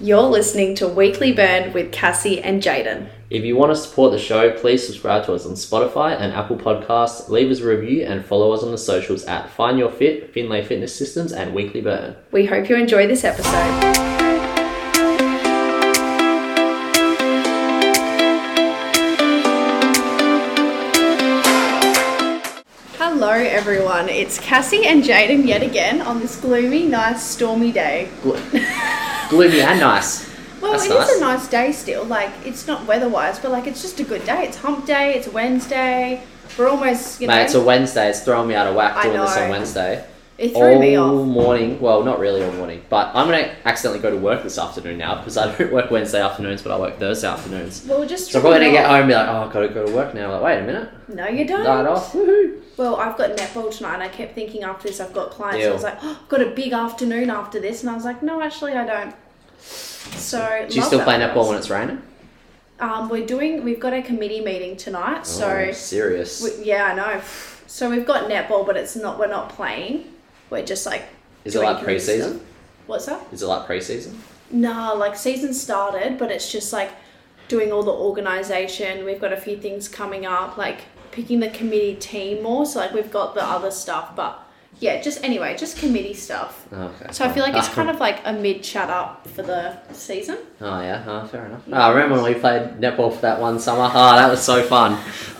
You're listening to Weekly Burn with Cassie and Jayden. If you want to support the show, please subscribe to us on Spotify and Apple Podcasts, leave us a review, and follow us on the socials at Find Your Fit, Finlay Fitness Systems, and Weekly Burn. We hope you enjoy this episode. Hello, everyone. It's Cassie and Jayden yet again on this gloomy, nice, stormy day. Glo- Gloomy and nice. Well, That's it is nice. a nice day still. Like, it's not weather-wise, but like, it's just a good day. It's Hump Day. It's Wednesday. We're almost, you know, Mate, it's a Wednesday. It's throwing me out of whack I doing this on. Wednesday. It threw all me off. morning. Well, not really all morning, but I'm gonna accidentally go to work this afternoon now because I don't work Wednesday afternoons, but I work Thursday afternoons. Well, just So I'm probably gonna get home and be like, oh, I've got to go to work now. Like, wait a minute, No, you don't. off. Woohoo! Well, I've got netball tonight, and I kept thinking after this I've got clients. Deal. I was like, oh, I've got a big afternoon after this, and I was like, no, actually, I don't. So Do you still play netball us. when it's raining? Um, we're doing. We've got a committee meeting tonight, so oh, serious. we, yeah, I know. So we've got netball, but it's not. We're not playing. We're just like. Is it like pre-season? stuff. What's that? Is it like pre-season? No, like season started, but it's just like doing all the organization. We've got a few things coming up, like picking the committee team more. So like we've got the other stuff, but yeah, just anyway, just committee stuff. Oh, okay. So I feel like it's kind of like a mid chat up for the season. Oh yeah, oh, fair enough. Oh, I remember when we played netball for that one summer. Oh, that was so fun.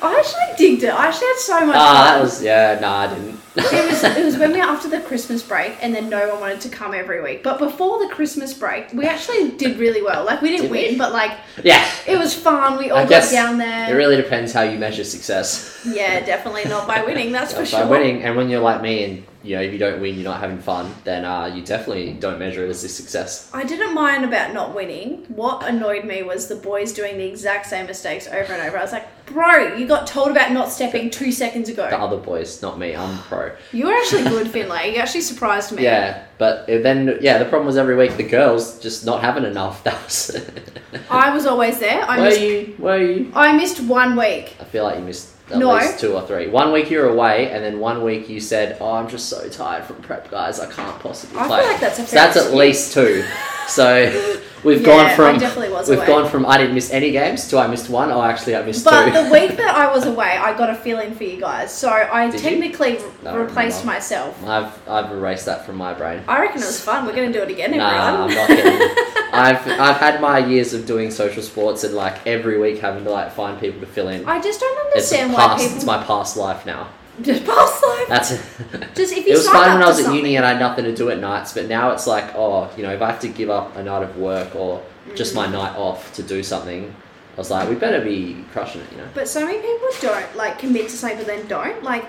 I actually digged it. I actually had so much Ah, fun. that was yeah. No, I didn't. It was it was when we were after the Christmas break, and then no one wanted to come every week. But before the Christmas break, we actually did really well. Like we didn't Did we? win, but like yeah. it was fun. We all I got down there. It really depends how you measure success. Yeah, definitely not by winning, that's for sure. By winning, and when you're like me, and you know if you don't win, you're not having fun. Then uh, you definitely don't measure it as a success. I didn't mind about not winning. What annoyed me was the boys doing the exact same mistakes over and over. I was like, bro, you got told about not stepping two seconds ago. The other boys, not me. I'm pro. You were actually good, Finlay. You actually surprised me. Yeah, but then yeah, the problem was every week the girls just not having enough. That was. I was always there. I were missed, you? Were you? I missed one week. I feel like you missed at No. least two or three. One week you were away, and then one week you said, "Oh, I'm just so tired from prep, guys. I can't possibly I play." feel like that's a so that's at least two. So we've Yeah, gone I from definitely was we've away. gone from I didn't miss any games to I missed one. Oh, actually, I missed But two. the week that I was away, I got a feeling for you guys. So I Did technically No, replaced myself. I've I've erased that from my brain. I reckon it was fun. We're going to do it again, Nah, everyone. I'm not kidding. I've I've had my years of doing social sports and like every week having to like find people to fill in. I just don't It's understand why past. people It's my past life now. Just past life. That's Just if you. it was fun when I was at something- uni and I had nothing to do at nights, but now it's like, oh, you know, if I have to give up a night of work or just Mm. my night off to do something, I was like, we better be crushing it, you know. But so many people don't like commit to something, but then don't. Like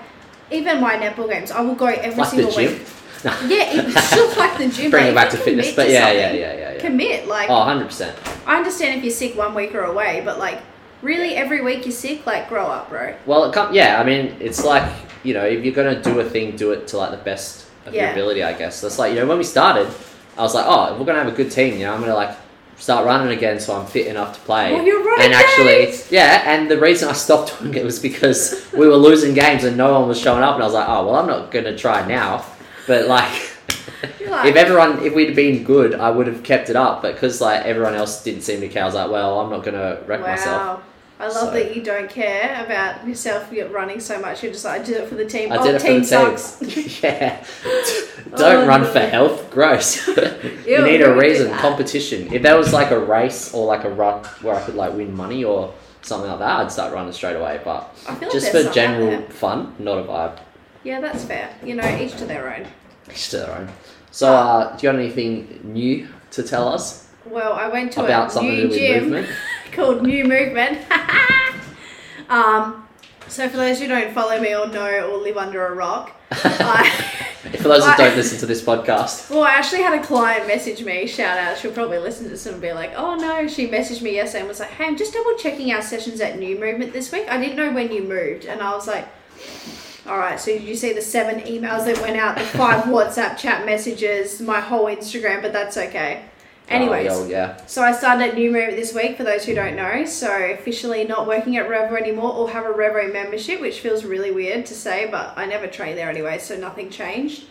even my netball games, I will go every Like the single gym. week. Yeah, it's still like the gym. Bring it back to fitness, but to yeah, yeah, yeah, yeah, yeah. Commit. Like Oh, 100 percent. I understand if you're sick one week or away, but like really every week you're sick. Like grow up, bro. Well, it come, yeah, I mean, it's like you know, if you're gonna do a thing, do it to like the best of your ability, I guess. That's like you know, when we started, I was like, oh, if we're gonna have a good team, you know, I'm gonna like start running again, so I'm fit enough to play. Well, you're running and actually, yeah, and the reason I stopped doing it was because we were losing games and no one was showing up, and I was like, oh, well, I'm not gonna try now, but like. You're like, if everyone, if we'd been good, I would have kept it up. But because like everyone else didn't seem to care, I was like, well, I'm not gonna wreck wow. I love So- that you don't care about yourself you're running so much. You're just like, I did it for the team. I oh, did it for team the team. sucks. yeah. Don't Oh, run no. for health. Gross. you Ew, need a reason. Competition. If there was like a race or like a run where I could like win money or something like that, I'd start running straight away. But like just for general fun, not a vibe. Yeah, that's fair. You know, each to their own. Each to their own. So, uh, do you got anything new to tell us Well, I went to about a something to new do with gym movement? Called New Movement. um, so for those who don't follow me or know or live under a rock, I, For those who don't listen to this podcast, well, I actually had a client message me. Shout out, she'll probably listen to this and be like, "Oh no!" She messaged me yesterday and was like, "Hey, I'm just double checking our sessions at New Movement this week. I didn't know when you moved," and I was like. All right, so did you see the seven emails that went out, the five WhatsApp chat messages, my whole Instagram, but that's okay. Anyways, oh, yeah, So I started at New Movement this week for those who don't know. So officially not working at Revo anymore or have a Revo membership, which feels really weird to say, but I never trained there anyway, so nothing changed.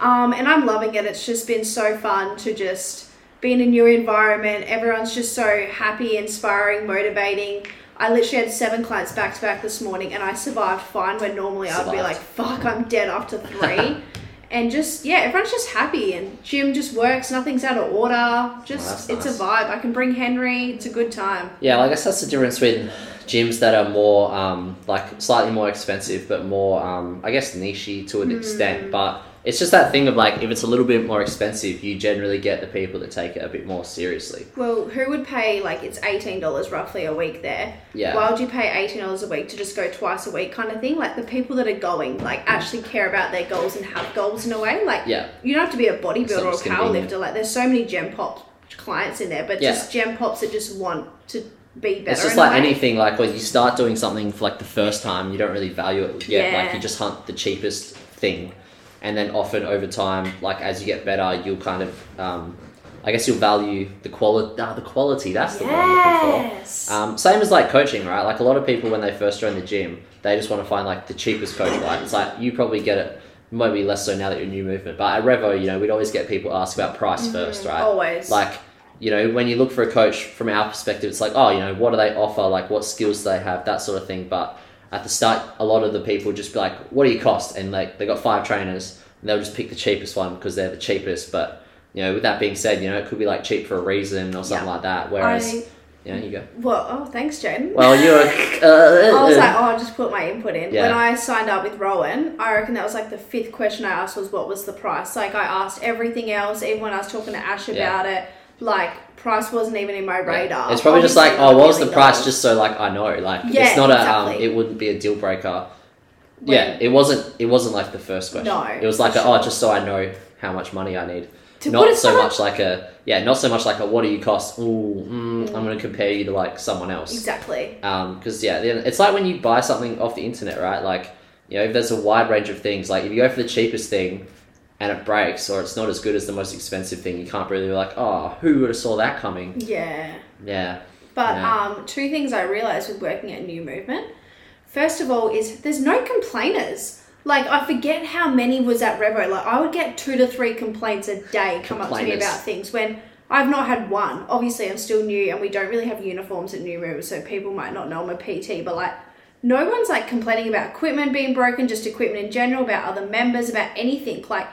Um, and I'm loving it. It's just been so fun to just be be in a new environment. Everyone's just so happy, inspiring, motivating. I literally had seven clients back to back this morning, and I survived fine. When normally I'd be like, "Fuck, I'm dead after three. and just yeah, everyone's just happy, and gym just works. Nothing's out of order. Just it's nice. a vibe. I can bring Henry. It's a good time. Yeah, I guess that's the difference with gyms that are more um, like slightly more expensive, but more um, I guess nichey to an Hmm. extent. But it's just that thing of like if it's a little bit more expensive, you generally get the people that take it a bit more seriously. Well, who would pay like it's eighteen dollars roughly a week there? Yeah. Why would you pay eighteen dollars a week to just go twice a week kind of thing? Like the people that are going like actually care about their goals and have goals in a way. Like Yeah. you don't have to be a bodybuilder or a powerlifter. Like there's so many gen pop clients in there, but Yeah. just gen pops that just want to be better. It's just like anything, like when you start doing something for like the first time, you don't really value it yet. Yeah. Like you just hunt the cheapest thing, and then often over time, like as you get better, you'll kind of, um, I guess you'll value the quality. Ah, the quality. That's the word I'm looking for. Yes. Um, same as like coaching, right? Like a lot of people when they first join the gym, they just want to find like the cheapest coach, right? It's like you probably get it. Maybe less so now that you're a new movement, but at Revo, you know, we'd always get people ask about price first, right? Always. Like, you know, when you look for a coach from our perspective, it's like, oh, you know, what do they offer? Like, what skills do they have? That sort of thing. But at the start, a lot of the people just be like, what do you cost? And like, they got five trainers, and they'll just pick the cheapest one because they're the cheapest. But you know, with that being said, you know, it could be like cheap for a reason or something Yeah. like that. Whereas, I you know, you go. well, oh thanks, Jen. Well, you're. Uh, I was like, oh, I'll just put my input in. Yeah. When I signed up with Rowan, I reckon that was like the fifth question I asked was what was the price? Like I asked everything else, even when I was talking to Ash Yeah. about it, like price wasn't even in my radar. It's probably just like, oh, what was the price? Just so like I know, like Yeah, it's not a, um, it wouldn't be a deal breaker. When- yeah, it wasn't. It wasn't like the first question. No, it was like, a, oh, just so I know how much money I need. To not so much like a yeah, not so much like a what do you cost? Ooh, mm, I'm going to compare you to like someone else. Exactly. Um, because yeah, it's like when you buy something off the internet, right? Like you know, if there's a wide range of things, like if you go for the cheapest thing and it breaks or it's not as good as the most expensive thing, you can't really be like, oh, who would have saw that coming? Yeah. Yeah, But Yeah. um, two things I realized with working at New Movement. First of all, is there's no complainers. Like I forget how many was at Revo. Like I would get two to three complaints a day come up to me about things when I've not had one. Obviously, I'm still new, and we don't really have uniforms at New Movement, so people might not know I'm a PT. But like, no one's like complaining about equipment being broken, just equipment in general, about other members, about anything. Like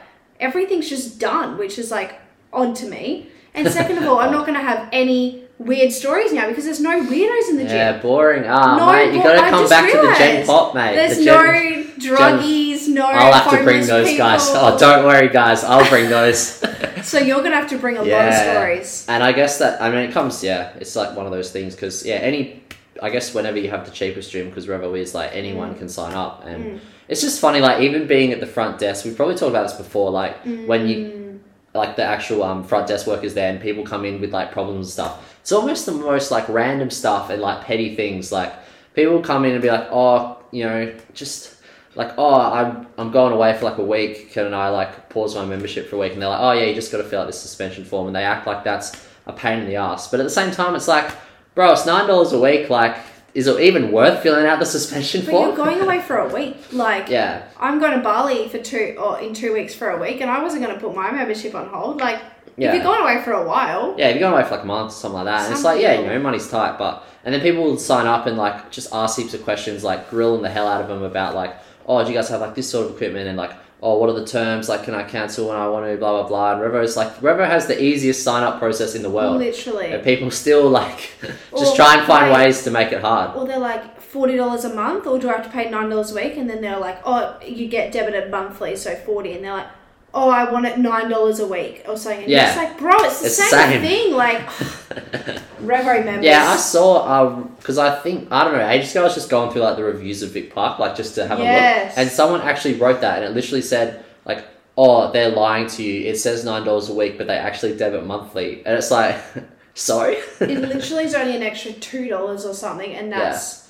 everything's just done, which is like odd to me. And second of all, I'm not going to have any weird stories now because there's no weirdos in the gym. yeah, boring. Ah, No, mate, you got to come back to the Gen Pop, mate. There's The no Gen- druggies, no. I'll have to bring those guys. Oh, don't worry, guys. I'll bring those. So you're gonna have to bring a lot of stories. And I guess that I mean it comes yeah, it's like one of those things because yeah, any I guess whenever you have the cheapest gym because Revo is like anyone can sign up and Mm. it's just funny like even being at the front desk. We've probably talked about this before. Like when you Mm. like the actual um, front desk workers there and people come in with like problems and stuff. It's almost the most like random stuff and like petty things. Like people come in and be like, oh, you know, just like, oh, I'm I'm going away for like a week. Can I like pause my membership for a week? And they're like, oh yeah, you just got to fill out this suspension form, and they act like that's a pain in the ass. But at the same time, it's like, bro, it's nine dollars a week. Like, is it even worth filling out the suspension But form? you're going away for a week. Like yeah, I'm going to Bali for two or in two weeks for a week, and I wasn't going to put my membership on hold. Like yeah. if you're going away for a while, Yeah, if you're going away for like a month or something like that, and it's like, yeah, you know, money's tight, but and then people will sign up and like just ask heaps of questions, like grilling the hell out of them about like, oh, do you guys have like this sort of equipment and like, oh, what are the terms? Like, can I cancel when I want to? Blah blah blah. And Revo's like, Revo has the easiest sign up process in the world, literally. and people still like just Or, try and find like- ways to make it hard. Or they're like forty dollars a month, or do I have to pay nine dollars a week? And then they're like, oh, you get debited monthly, so forty, and they're like. Oh, I want it nine dollars a week or something. And Yeah. you're like, bro, it's the It's same, same. thing. Like, Revo members. Yeah, I saw uh, because I think I don't know. Ages ago, I was just going through like the reviews of Vic Park, like just to have a Yes. look, and someone actually wrote that, and it literally said like, "Oh, they're lying to you. It says nine dollars a week, but they actually debit monthly." And it's like, sorry. it literally is only an extra two dollars or something, and that's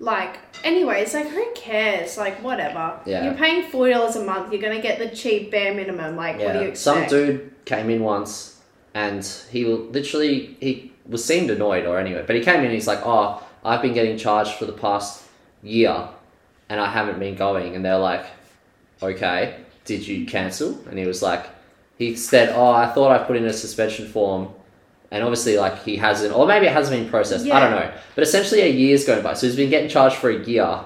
like anyways, like who cares? Like whatever. Yeah. You're paying forty dollars a month. You're gonna get the cheap bare minimum. Like what do you some expect? dude came in once, and he literally he was seemed annoyed or anyway, but he came in and he's like, "Oh, I've been getting charged for the past year, and I haven't been going." And they're like, "Okay, did you cancel?" And he was like, he said, "Oh, I thought I put in a suspension form." And obviously like he hasn't, or maybe it hasn't been processed. I don't know. But essentially, a year's going by, so he's been getting charged for a year.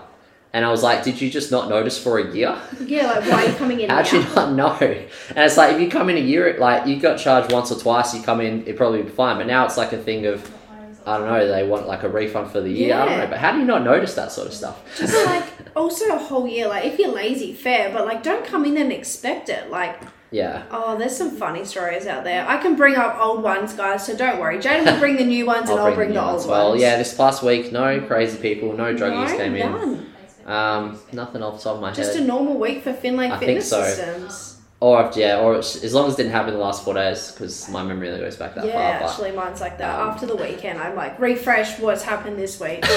And I was like, did you just not notice for a year? Yeah, like why are you coming in How'd you not know? And it's like if you come in a year, like you got charged once or twice, you come in, it'd probably be fine. But now it's like a thing of, I don't know, they want like a refund for the year. I don't know. But how do you not notice that sort of stuff? Just like also a whole year. Like if you're lazy, fair, but like don't come in and expect it. Like Yeah. oh, there's some funny stories out there. I can bring up old ones, guys. So don't worry. Jayden will bring the new ones, and I'll bring, new the old ones. Well, yeah, this past week, no crazy people, no druggies no, came in. none. Um, nothing off the top of my head. Just a normal week for Finlay I think Fitness so. Systems. Or if, yeah, or as long as it didn't happen in the last four days, because my memory only goes back that Yeah, far. actually, mine's like that. um, After the weekend, I'm like refresh what's happened this week.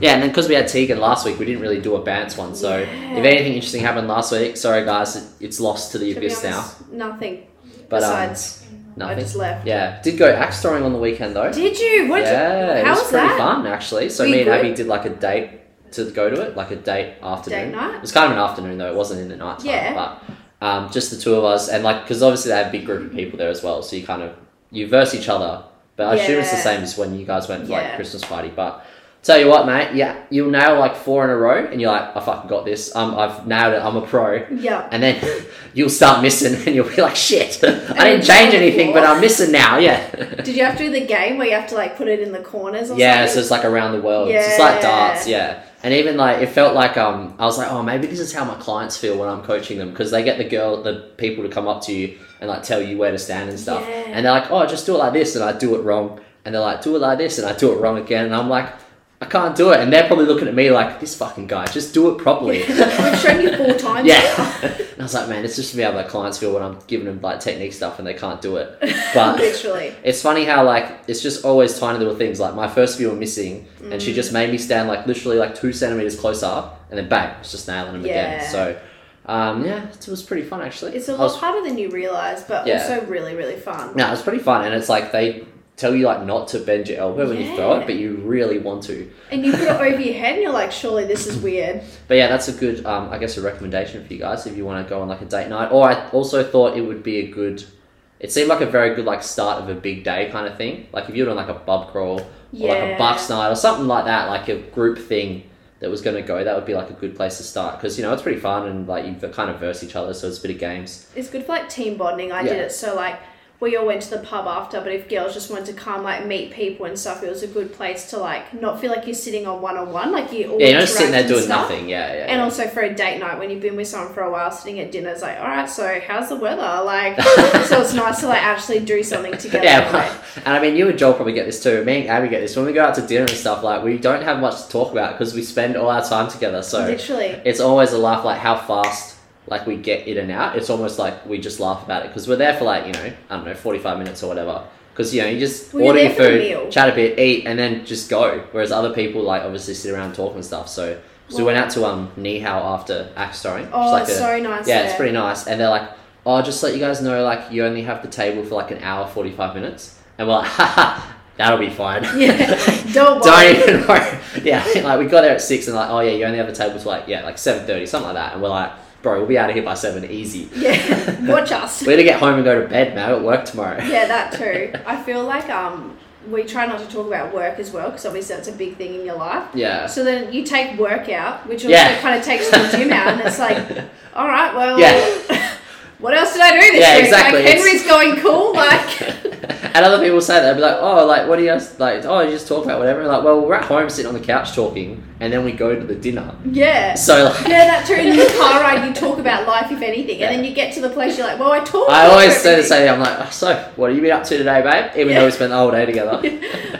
Yeah, and then because we had Tegan last week, we didn't really do a Bants one. So Yeah. if anything interesting happened last week, sorry guys, it, it's lost to the to abyss now. nothing. But um, besides, I just left. Yeah, did go axe throwing on the weekend though. Did you? What? yeah, it how was, was pretty that? fun actually. So Were me and good? Abby did like a date to go to it, like a date afternoon. Date night? It was kind of an afternoon though. It wasn't in the night time. Yeah. But um, just the two of us, and like because obviously they have a big group of people there as well. So you kind of you verse each other. But I assume it's the same as when you guys went to like Yeah. Christmas party. But tell you what, mate, yeah, you'll nail like four in a row, and you're like, I fucking got this. Um, I've nailed it. I'm a pro. Yeah. And then you'll start missing, and you'll be like, shit, I didn't change anything, but I'm missing now. Yeah. Did you have to do the game where you have to like put it in the corners or Yeah, so something? it's like around the world. Yeah. It's like darts, yeah. And even like it felt like um I was like, oh maybe this is how my clients feel when I'm coaching them because they get the girl the people to come up to you and like tell you where to stand and stuff. Yeah. And they're like, oh just do it like this and I do it wrong. And they're like, do it like this and I do it wrong again and I'm like, I can't do it. And they're probably looking at me like, this fucking guy, just do it properly. I've shown you four times. yeah. and I was like, man, it's just to be how my clients feel when I'm giving them like technique stuff and they can't do it. But Literally. it's funny how like it's just always tiny little things. Like my first view were missing, and Mm. she just made me stand like literally like two centimeters closer, up and then bang, it's just nailing them again. So, um, yeah, it was pretty fun actually. It's a lot was- harder than you realise, but Yeah. also really, really fun. No, it was pretty fun, and it's like they tell you like not to bend your elbow when you throw it, but you really want to. And you put it over your head and you're like, surely this is weird. But yeah, that's a good, um, I guess, a recommendation for you guys if you want to go on like a date night. Or I also thought it would be a good. It seemed like a very good like start of a big day kind of thing. Like if you were doing like a bub crawl or like a Yeah. bucks night or something like that, like a group thing that was going to go, that would be like a good place to start because you know it's pretty fun and like you kind of verse each other, so it's a bit of games. It's good for like team bonding. I did it so like we all went to the pub after, but if girls just wanted to come like meet people and stuff, it was a good place to like not feel like you're sitting on one on one. Like you all Yeah, you're not just sitting there doing stuff. nothing. Yeah, yeah. And yeah. also for a date night when you've been with someone for a while, sitting at dinner, it's like, all right, so how's the weather? Like, so it's nice to like actually do something together. Yeah, Like, and I mean, you and Joel probably get this too. Me and Abby get this when we go out to dinner and stuff. Like, we don't have much to talk about because we spend all our time together. So literally. it's always a laugh like how fast like we get in and out it's almost like we just laugh about it because we're there for like you know i don't know 45 minutes or whatever because you know you just Well, order your the food chat a bit eat and then just go whereas other people like obviously sit around talking and stuff so so we went out to um Nihao after axe throwing Oh, like it's a- so nice. yeah there. it's pretty nice and they're like oh just let you guys know like you only have the table for like an hour 45 minutes and we're like haha that'll be fine Yeah, don't worry. don't even worry. Yeah, like we got there at six and like, oh yeah, you only have a table to like yeah, like seven thirty, something like that. And we're like, bro, we'll be out of here by seven, easy. Yeah, watch us. We're gonna get home and go to bed, man. At work tomorrow. Yeah, that too. I feel like um we try not to talk about work as well because obviously that's a big thing in your life. Yeah. So then you take work out, which also Yeah. kind of takes the gym out, and it's like, all right, well, Yeah. what else did I do this Yeah, week? exactly. Like It's- Henry's going cool, like and other people say that they'd be like, oh, like what do you guys like? Oh, you just talk about whatever. Like, well, we're at home sitting on the couch talking, and then we go to the dinner. yeah. So like, Yeah, that's true. In the car ride, you talk about life, if anything, and then you get to the place, you're like, "Well, I talked." I about always say the everything." same. I'm like, oh, so what have you been up to today, babe? Even Yeah. though we spent the whole day together.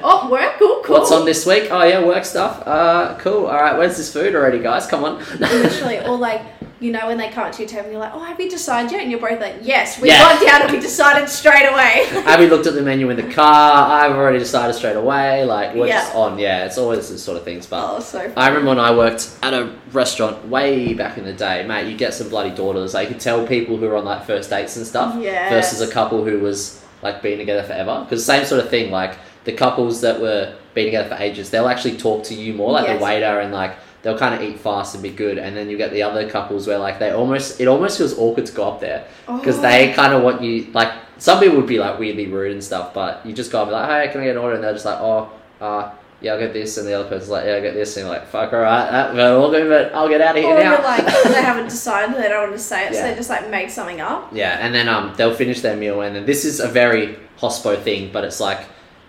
Oh, work, cool, cool. What's on this week? Oh yeah, work stuff. Uh, cool. All right, where's this food already, guys? Come on. Literally, or like, you know, when they come up to your table, and you're like, "Oh, have you decided yet?" And you're both like, "Yes, we Yeah. got down and we decided straight away." Abby looked at the menu in the car. I've already decided straight away. Like we're Yeah. on. Yeah, it's always this sort of things. But oh, so. I remember when I worked at a restaurant way back in the day, mate. You get some bloody daughters. Like you could tell people who were on like first dates and stuff Yes. versus a couple who was like being together forever. Because same sort of thing. Like the couples that were being together for ages, they'll actually talk to you more, like Yes. the waiter and like. They'll kind of eat fast and be good, and then you get the other couples where like they almost it almost feels awkward to go up there because Oh. they kind of want you like some people would be like weirdly rude and stuff, but you just gotta be like, hey, can I get an order? And they're just like, oh, uh, yeah, I'll get this, and the other person's like, yeah, I'll get this, and you're like, fuck, alright, that, well, all good, but I'll get out of here Or now. you're like they haven't decided, they don't want to say it, so Yeah. they just like make something up. Yeah, and then um, they'll finish their meal, and then this is a very hospo thing, but it's like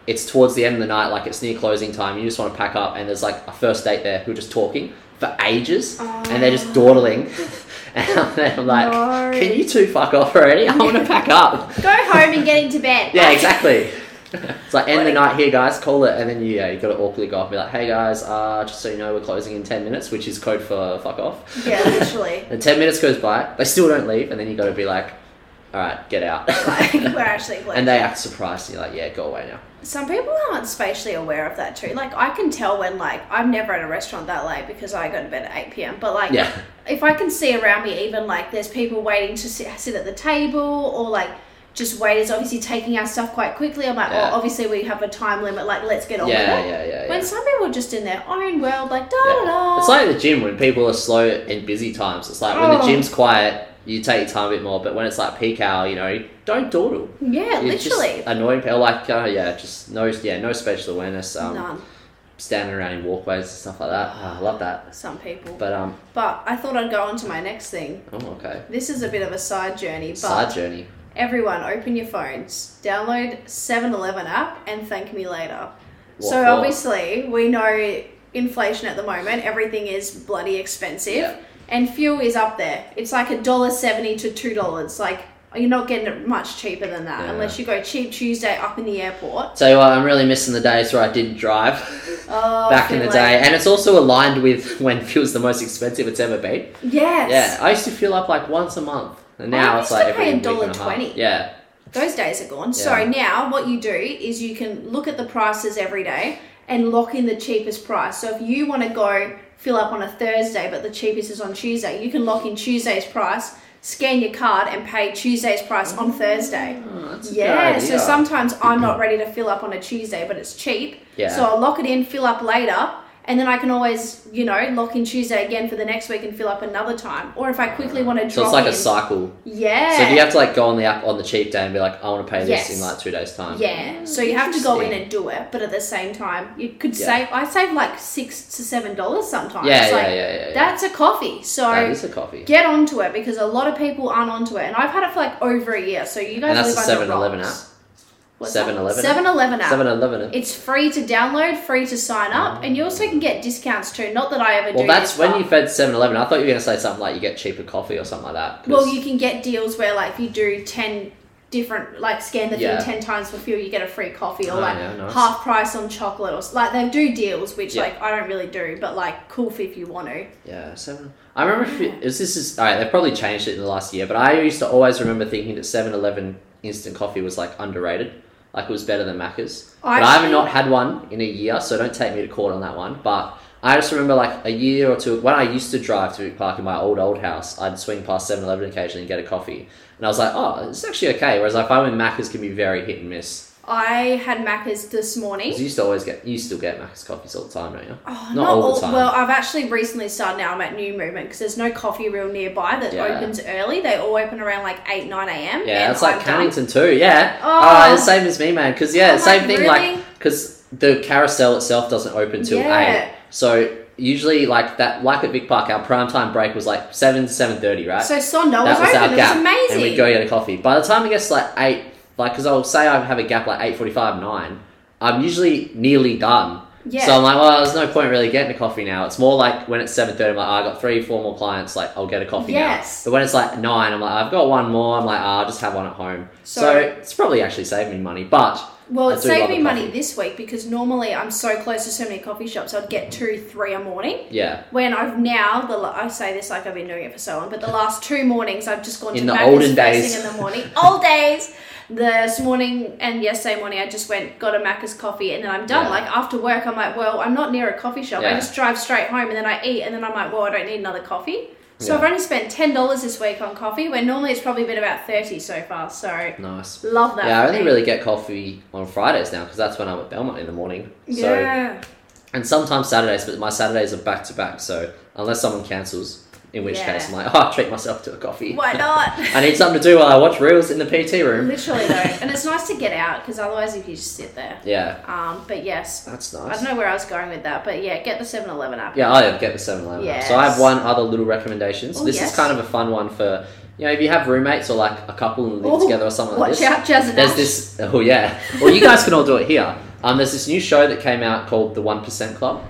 it's towards the end of the night, like it's near closing time. You just want to pack up, and there's like a first date there who are just talking for ages, and they're just dawdling, and I'm like, No. "Can you two fuck off already? I want to pack up." Go home and get into bed. Yeah, exactly. It's like end the night here, guys. Call it, and then you yeah, you got to awkwardly go off and be like, "Hey guys, uh, just so you know, we're closing in ten minutes," which is code for fuck off. Yeah, literally. And ten minutes goes by, they still don't leave, and then you got to be like, "All right, get out." Like we're actually like, and they act surprised, and you're like, "Yeah, go away now." some people aren't spatially aware of that too. Like I can tell when like I'm never at a restaurant that late because I go to bed at eight PM. But like Yeah, if I can see around me even like there's people waiting to sit, sit at the table or like just waiters obviously taking our stuff quite quickly. I'm like, oh, Yeah. oh obviously we have a time limit, like let's get on yeah, with it. yeah, yeah. When some people are just in their own world, like da da da. It's like the gym when people are slow in busy times. It's like when the Oh. gym's quiet, you take your time a bit more. But when it's like peak hour, you know, don't dawdle. yeah, It's literally. annoying people. Like, uh, yeah, just no, yeah, no spatial awareness. Um, None. standing around in walkways and stuff like that. Ah, I love that. Some people. But um, But I thought I'd go on to my next thing. oh, okay. This is a bit of a side journey, but Side journey. everyone open your phones, download 7-Eleven app and thank me later. What so for? obviously we know inflation at the moment, everything is bloody expensive. Yeah. And fuel is up there. It's like a dollar seventy to two dollars. Like you're not getting it much cheaper than that Yeah. unless you go cheap Tuesday up in the airport. So what, I'm really missing the days where I didn't drive Oh, back in the Finlay. day, and it's also aligned with when fuel's the most expensive it's ever been. Yes. Yeah, I used to fuel up like once a month, and now it's like every pay week and a half. $1.20. Yeah, Those days are gone. Yeah. So now what you do is you can look at the prices every day and lock in the cheapest price. So if you want to go fill up on a Thursday but the cheapest is on Tuesday, you can lock in Tuesday's price, scan your card and pay Tuesday's price on Thursday. Oh, that's a good Yeah, so sometimes I'm not ready to fill up on a Tuesday, but it's cheap. Yeah. So I'll lock it in, fill up later, and then I can always, you know, lock in Tuesday again for the next week and fill up another time. Or if I quickly want to drop, so it's like in, a cycle. Yeah. So you have to like go on the app on the cheap day and be like, I want to pay this yes. in like two days time. Yeah. So you have to go in and do it, but at the same time, you could yeah. save. I save like six to seven dollars sometimes. Yeah, yeah, like, yeah, yeah, yeah, That's a coffee. So that is a coffee. Get onto it because a lot of people aren't onto it, and I've had it for like over a year. So you guys and that's live a Seven Eleven app. 7 Eleven. 7 Eleven app. 7 Eleven. It's free to download, free to sign up, and you also can get discounts too. Not that I ever Well, do. that's this when you fed 7 Eleven. I thought you were going to say something like you get cheaper coffee or something like that. Well, you can get deals where, like, if you do 10 different, like, scan the Yeah. thing 10 times for fuel, you get a free coffee or, Oh, like, yeah, nice. half price on chocolate or, like, they do deals, which, Yeah. like, I don't really do, but, like, cool if you want to. Yeah, 7 I remember if it, is this is. Alright, they've probably changed it in the last year, but I used to always remember thinking that 7 Eleven instant coffee was like underrated like it was better than Macca's. I but I have actually- not had one in a year, so don't take me to court on that one. But I just remember like a year or two when I used to drive to Park in my old old house, I'd swing past 7-Eleven occasionally and get a coffee, and I was like, oh, it's actually okay. Whereas I find when Macca's can be very hit and miss. I had Macca's this morning. 'Cause you used to always get, you still get Macca's coffees all the time, don't you? Oh, Not all the time. Well, I've actually recently started now. I'm at New Movement because there's no coffee real nearby that Yeah. opens early. They all open around like eight nine a.m. Yeah, and it's like I'm done. Cannington too. Yeah. Oh. Oh, the same as me, man. Because yeah, oh, I'm same like, thing. really? Like because the carousel itself doesn't open till Yeah. eight. So usually, like that, like at Vic Park, our prime time break was like seven to seven thirty, right? So Sondel that was, was our open. It gap, was amazing. and we'd go get a coffee. By the time it gets to like eight, like because I'll say I have a gap like eight forty-five, nine. I'm usually nearly done. yeah. So I'm like, well, there's no point really getting a coffee now. It's more like when it's seven thirty, I'm like, ah, oh, I got three, four more clients. Like, I'll get a coffee Yes. now. But when it's like nine, I'm like, I've got one more. I'm like, oh, I'll just have one at home. So, So- it's probably actually saving me money. But Well, it saved me money this week because normally I'm so close to so many coffee shops, I'd get two, three a morning. yeah, When I've now, the I say this like I've been doing it for so long, but the last two mornings I've just gone In to the olden days. in the morning. Old days. This morning and yesterday morning, I just went got a Macca's coffee and then I'm done. Yeah. Like after work, I'm like, well, I'm not near a coffee shop. I just drive straight home and then I eat and then I'm like, well, I don't need another coffee. So Yeah. I've only spent ten dollars this week on coffee, when normally it's probably been about thirty so far. So nice. love that. Yeah, I only me. really get coffee on Fridays now because that's when I'm at Belmont in the morning. So Yeah. and sometimes Saturdays, but my Saturdays are back to back. So unless someone cancels, In which Yeah. case, I'm like, oh, I'll treat myself to a coffee. Why not? I need something to do while I watch reels in the PT room. Literally though, and it's nice to get out because otherwise, if you just sit there. Yeah, Um, but yes, that's nice. I don't know where I was going with that, but yeah, get the 7-Eleven app. Yeah, I get the 7 Eleven. Yes. So I have one other little recommendation. So Oh, this yes. is kind of a fun one for, you know, if you have roommates or like a couple and live Oh, together or something like Watch out, Jazz and There's Ash. this, oh yeah. Well, you guys can all do it here. Um, there's this new show that came out called The 1% Club.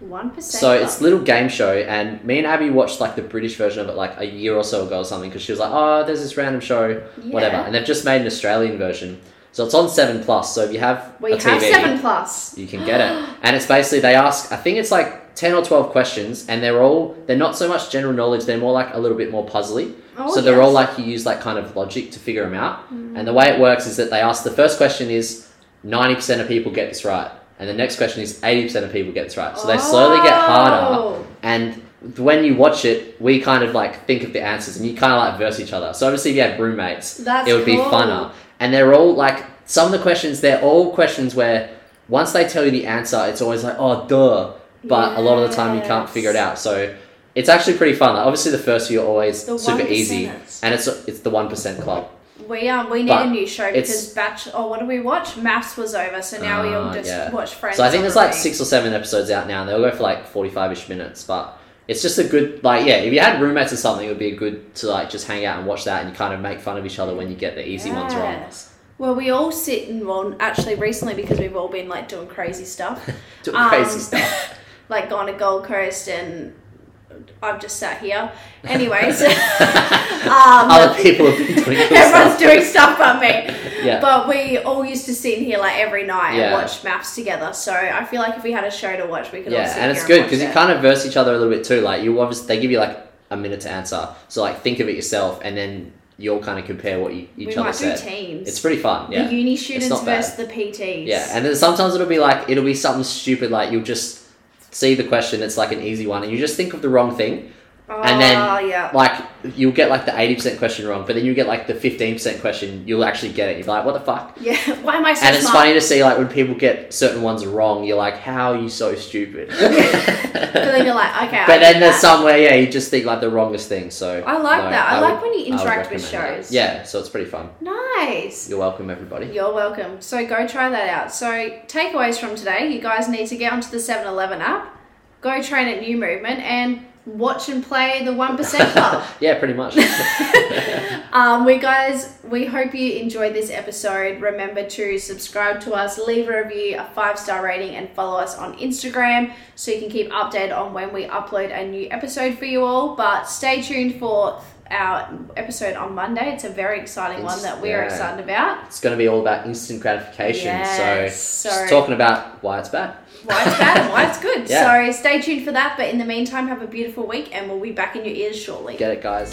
One percent. So it's a little game show, and me and Abby watched like the British version of it like a year or so ago or something because she was like, oh, there's this random show, whatever. And they've just made an Australian version. So it's on 7 Plus. So if you have We a TV, seven plus. you can get it. And it's basically they ask, I think it's like 10 or 12 questions, and they're all, they're not so much general knowledge, they're more like a little bit more puzzly. Oh, so they're yes. all like you use like kind of logic to figure them out. Mm. And the way it works is that they ask the first question is 90% of people get this right. And the next question is 80% of people get this right. So they slowly get harder. Oh. And when you watch it, we kind of like think of the answers and you kind of like verse each other. So obviously, if you had roommates, That's it would be cool. funner. And they're all like, some of the questions, they're all questions where once they tell you the answer, it's always like, oh, duh. But a lot of the time, you can't figure it out. So it's actually pretty fun. Like, obviously, the first few are always The super 1%ers. easy. And it's it's the 1% club. We um we need But a new show because batch. Oh, what do we watch? MAFS was over, so now we all Ah, just yeah. watch Friends. So I think there's like six or seven episodes out now, and they'll go for like 45 ish minutes. But it's just a good, like, yeah, if you had roommates or something, it would be good to like just hang out and watch that and you kind of make fun of each other when you get the easy ones wrong. Well, we all sit and well, actually recently because we've all been like doing crazy stuff, Doing Um, crazy stuff. like gone to Gold Coast and I've just sat here. Anyways, um, Other people have been doing everyone's stuff. doing stuff but me. Yeah. But we all used to sit in here like every night Yeah. and watch MAFS together. So I feel like if we had a show to watch, we could all yeah, and it's good because you kind of verse each other a little bit too. Like, you obviously, they give you like a minute to answer. So, like, think of it yourself and then you'll kind of compare what you, each we other might do said. teams. It's pretty fun. Yeah. The uni students versus the PTs. Yeah, and then sometimes it'll be like it'll be something stupid like you'll just see the question it's like an easy one and you just think of the wrong thing and then, Oh, yeah. like you'll get like the eighty percent question wrong, but then you get like the fifteen percent question, you'll actually get it. You're like, what the fuck? Yeah. Why am I so and it's smart? funny to see like when people get certain ones wrong, you're like, how are you so stupid? But then you're like, okay. But get then there's that. somewhere, yeah, you just think like the wrongest thing. So I like no, that. I, like would- when you interact with recommend that. shows. Yeah, so it's pretty fun. Nice. You're welcome, everybody. You're welcome. So go try that out. So takeaways from today: you guys need to get onto the 7-Eleven app, go train at New Movement, and watch and play the One Percent Club. yeah, pretty much. um, we guys, we hope you enjoyed this episode. Remember to subscribe to us, leave a review, a five star rating, and follow us on Instagram so you can keep updated on when we upload a new episode for you all. But stay tuned for our episode on Monday. It's a very exciting one that we're Yeah. excited about. It's going to be all about instant gratification. Yes, so, so- just talking about why it's bad. why it's bad and why it's good. Yeah. So stay tuned for that. But in the meantime, have a beautiful week and we'll be back in your ears shortly. Get it, guys.